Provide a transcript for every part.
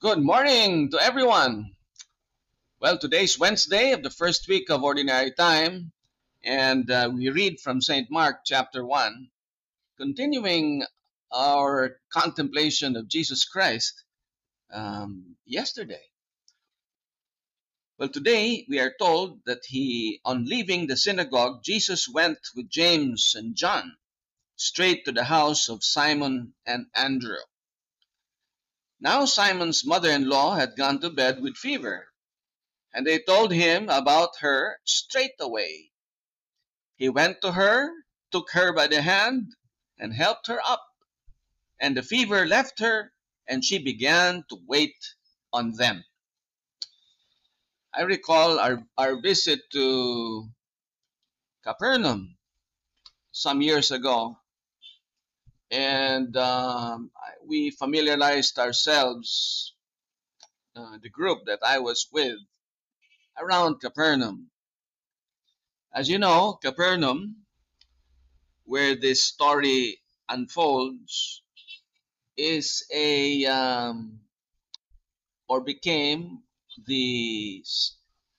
Good morning to everyone. Well, today's Wednesday of the first week of Ordinary Time, and uh, we read from St. Mark chapter 1, continuing our contemplation of Jesus Christ um, yesterday. Well, today we are told that he, on leaving the synagogue, Jesus went with James and John straight to the house of Simon and Andrew. Now Simon's mother-in-law had gone to bed with fever, and they told him about her straightway. He went to her, took her by the hand, and helped her up. And the fever left her, and she began to wait on them. I recall our, our visit to Capernaum some years ago, and um, we familiarized ourselves, uh, the group that I was with, around Capernaum. As you know, Capernaum, where this story unfolds, is a um, or became the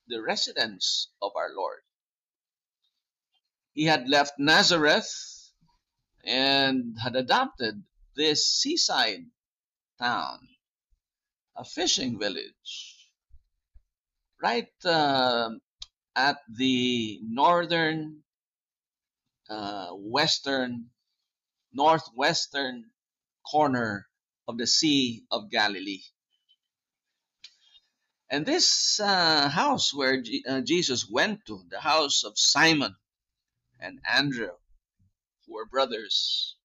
the residence of our Lord. He had left Nazareth and had adopted this seaside town, a fishing village, right uh, at the northern, uh, western, northwestern corner of the Sea of Galilee. And this uh, house where G uh, Jesus went to, the house of Simon and Andrew, were brothers,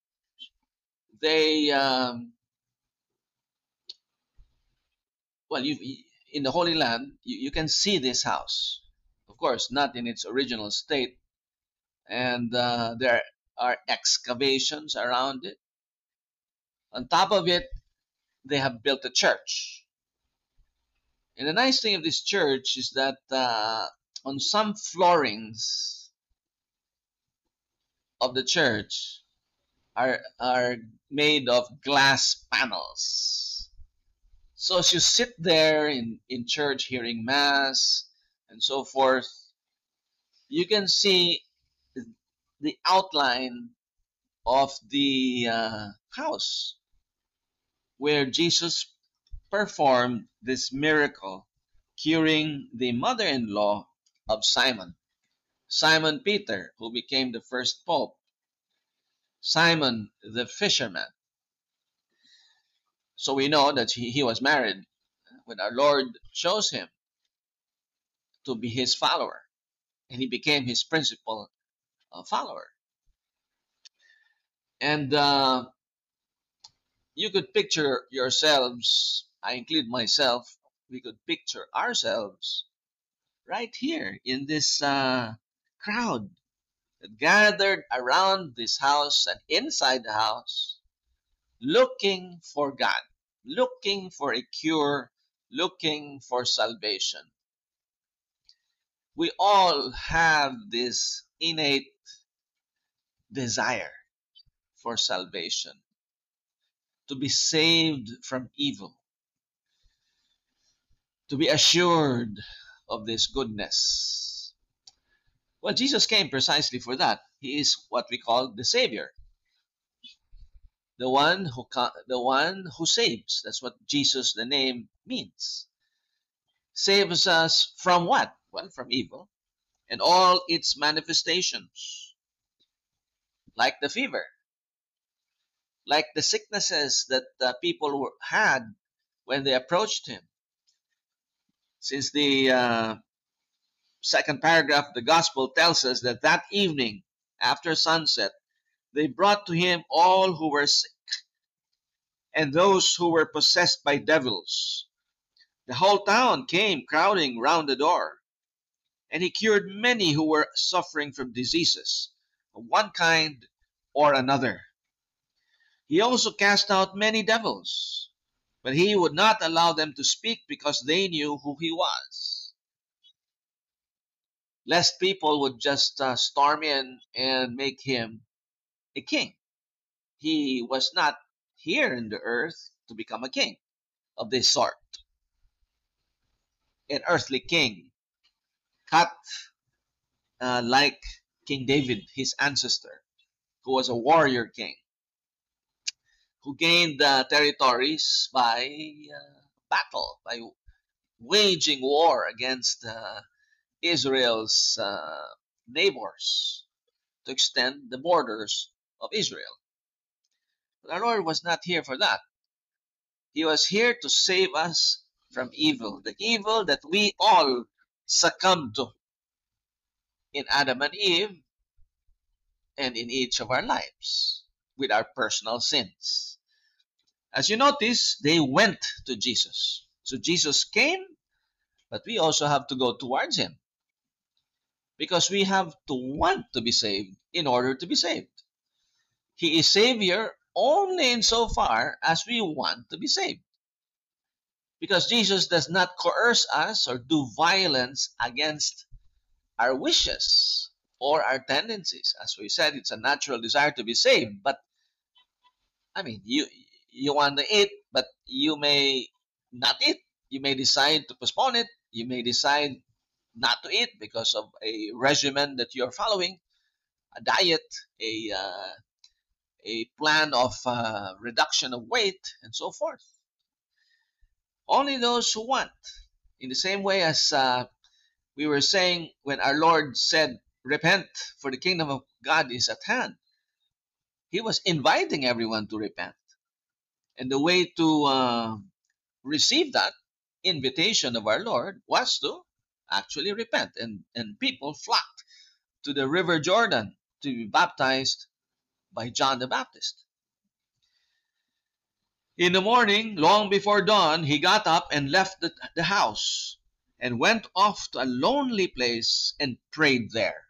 they um, well you in the holy land you, you can see this house. Of course not in its original state. And uh, there are excavations around it. On top of it they have built a church. And the nice thing of this church is that uh, on some floorings of the church are are made of glass panels. So as you sit there in, in church hearing mass and so forth, you can see the outline of the uh, house where Jesus performed this miracle, curing the mother-in-law of Simon, Simon Peter, who became the first pope. Simon the fisherman. So we know that he, he was married when our Lord chose him to be his follower, and he became his principal uh, follower. And uh, you could picture yourselves, I include myself, we could picture ourselves right here in this uh, crowd that gathered around this house and inside the house looking for God, looking for a cure, looking for salvation. We all have this innate desire for salvation, to be saved from evil, to be assured of this goodness well, Jesus came precisely for that. He is what we call the Savior. The one who the one who saves. That's what Jesus the name means. Saves us from what? Well, from evil and all its manifestations. Like the fever. Like the sicknesses that uh, people were, had when they approached him. Since the uh, second paragraph of the gospel tells us that that evening after sunset they brought to him all who were sick and those who were possessed by devils. The whole town came crowding round the door, and he cured many who were suffering from diseases of one kind or another. He also cast out many devils, but he would not allow them to speak because they knew who he was lest people would just uh, storm in and make him a king. He was not here in the earth to become a king. of this sort. An earthly king, cut uh, like King David, his ancestor, who was a warrior king, who gained uh, territories by uh, battle, by waging war against uh, Israel's uh, neighbors to extend the borders of Israel. But our Lord was not here for that. He was here to save us from evil, the evil that we all succumbed to in Adam and Eve and in each of our lives with our personal sins. As you notice, they went to Jesus. So Jesus came, but we also have to go towards him. Because we have to want to be saved in order to be saved. He is Savior only insofar as we want to be saved. Because Jesus does not coerce us or do violence against our wishes or our tendencies. As we said, it's a natural desire to be saved. But I mean, you you want to eat, but you may not eat. You may decide to postpone it. You may decide not to eat because of a regimen that you're following, a diet, a uh, a plan of uh, reduction of weight, and so forth. Only those who want, in the same way as uh, we were saying when our Lord said, Repent, for the kingdom of God is at hand. He was inviting everyone to repent. And the way to uh, receive that invitation of our Lord was to actually repent. And, and people flocked to the river Jordan to be baptized by John the Baptist. In the morning, long before dawn, he got up and left the, the house and went off to a lonely place and prayed there.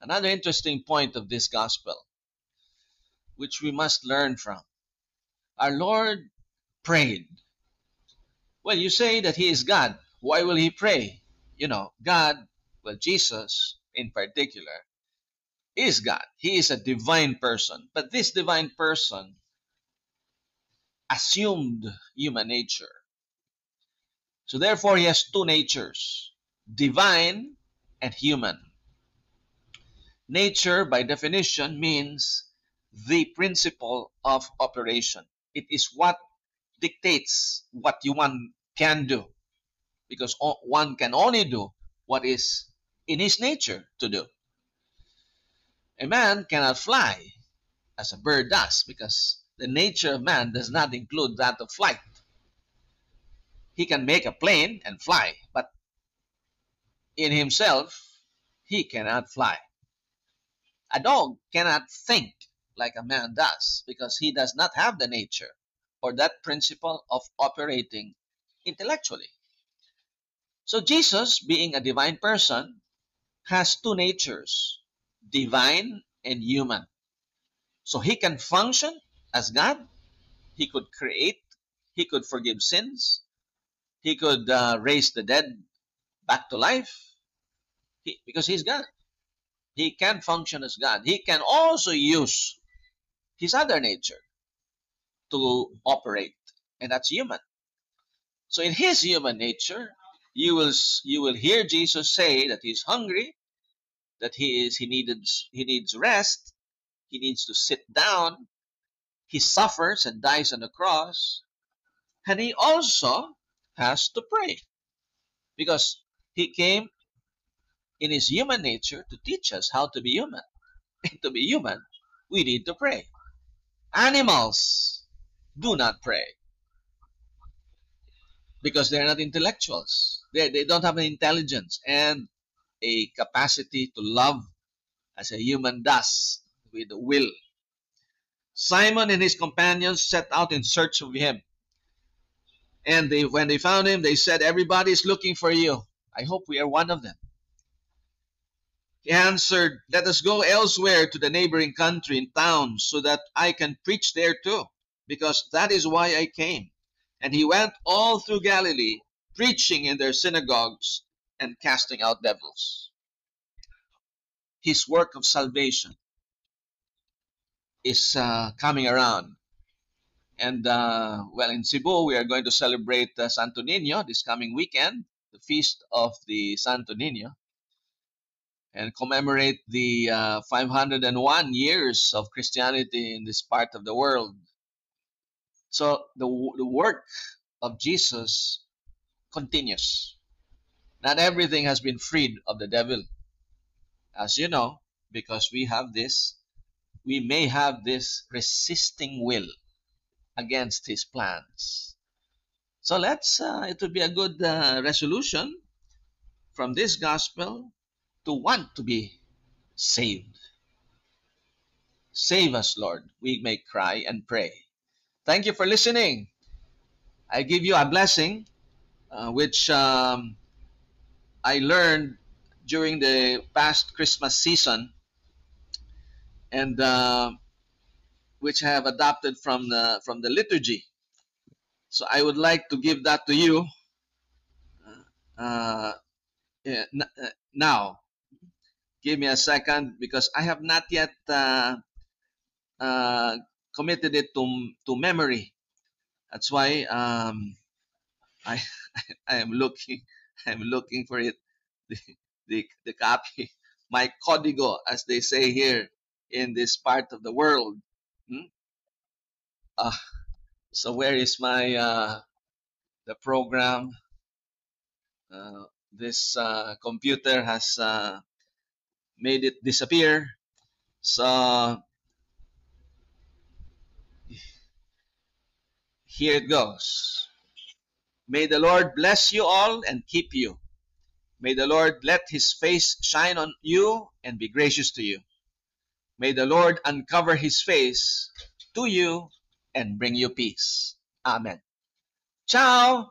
Another interesting point of this gospel, which we must learn from. Our Lord prayed. Well, you say that He is God. Why will He pray? You know, God, well, Jesus in particular, is God. He is a divine person. But this divine person assumed human nature. So therefore, he has two natures, divine and human. Nature, by definition, means the principle of operation. It is what dictates what you can do. Because one can only do what is in his nature to do. A man cannot fly as a bird does because the nature of man does not include that of flight. He can make a plane and fly, but in himself, he cannot fly. A dog cannot think like a man does because he does not have the nature or that principle of operating intellectually. So Jesus, being a divine person, has two natures divine and human. So he can function as God. He could create. He could forgive sins. He could uh, raise the dead back to life he, because he's God. He can function as God. He can also use his other nature to operate, and that's human. So in his human nature, you will you will hear Jesus say that he's hungry, that he is he needs he needs rest he needs to sit down he suffers and dies on the cross and he also has to pray. Because he came in his human nature to teach us how to be human. And to be human we need to pray. Animals do not pray. Because they're not intellectuals they, they don't have an intelligence and a capacity to love as a human does with will. Simon and his companions set out in search of him. And they, when they found him, they said, Everybody is looking for you. I hope we are one of them. He answered, Let us go elsewhere to the neighboring country and towns so that I can preach there too, because that is why I came. And he went all through Galilee, preaching in their synagogues and casting out devils. His work of salvation is uh, coming around. And uh, well, in Cebu, we are going to celebrate uh, Santo Nino this coming weekend, the feast of the Santo Nino, and commemorate the uh, 501 years of Christianity in this part of the world. So the, the work of Jesus continues. Not everything has been freed of the devil. As you know, because we have this, we may have this resisting will against his plans. So let's, uh, it would be a good uh, resolution from this gospel to want to be saved. Save us, Lord. We may cry and pray. Thank you for listening. I give you a blessing, which um, I learned during the past Christmas season, and uh, which I have adopted from the from the liturgy. So I would like to give that to you uh, yeah, uh, now. Give me a second because I have not yet uh, uh, committed it to to memory. That's why um, I I am looking I'm looking for it the the, the copy my código as they say here in this part of the world. Hmm? Uh, so where is my uh, the program? Uh, this uh, computer has uh, made it disappear. So here it goes. May the Lord bless you all and keep you. May the Lord let his face shine on you and be gracious to you. May the Lord uncover his face to you and bring you peace. Amen. Ciao!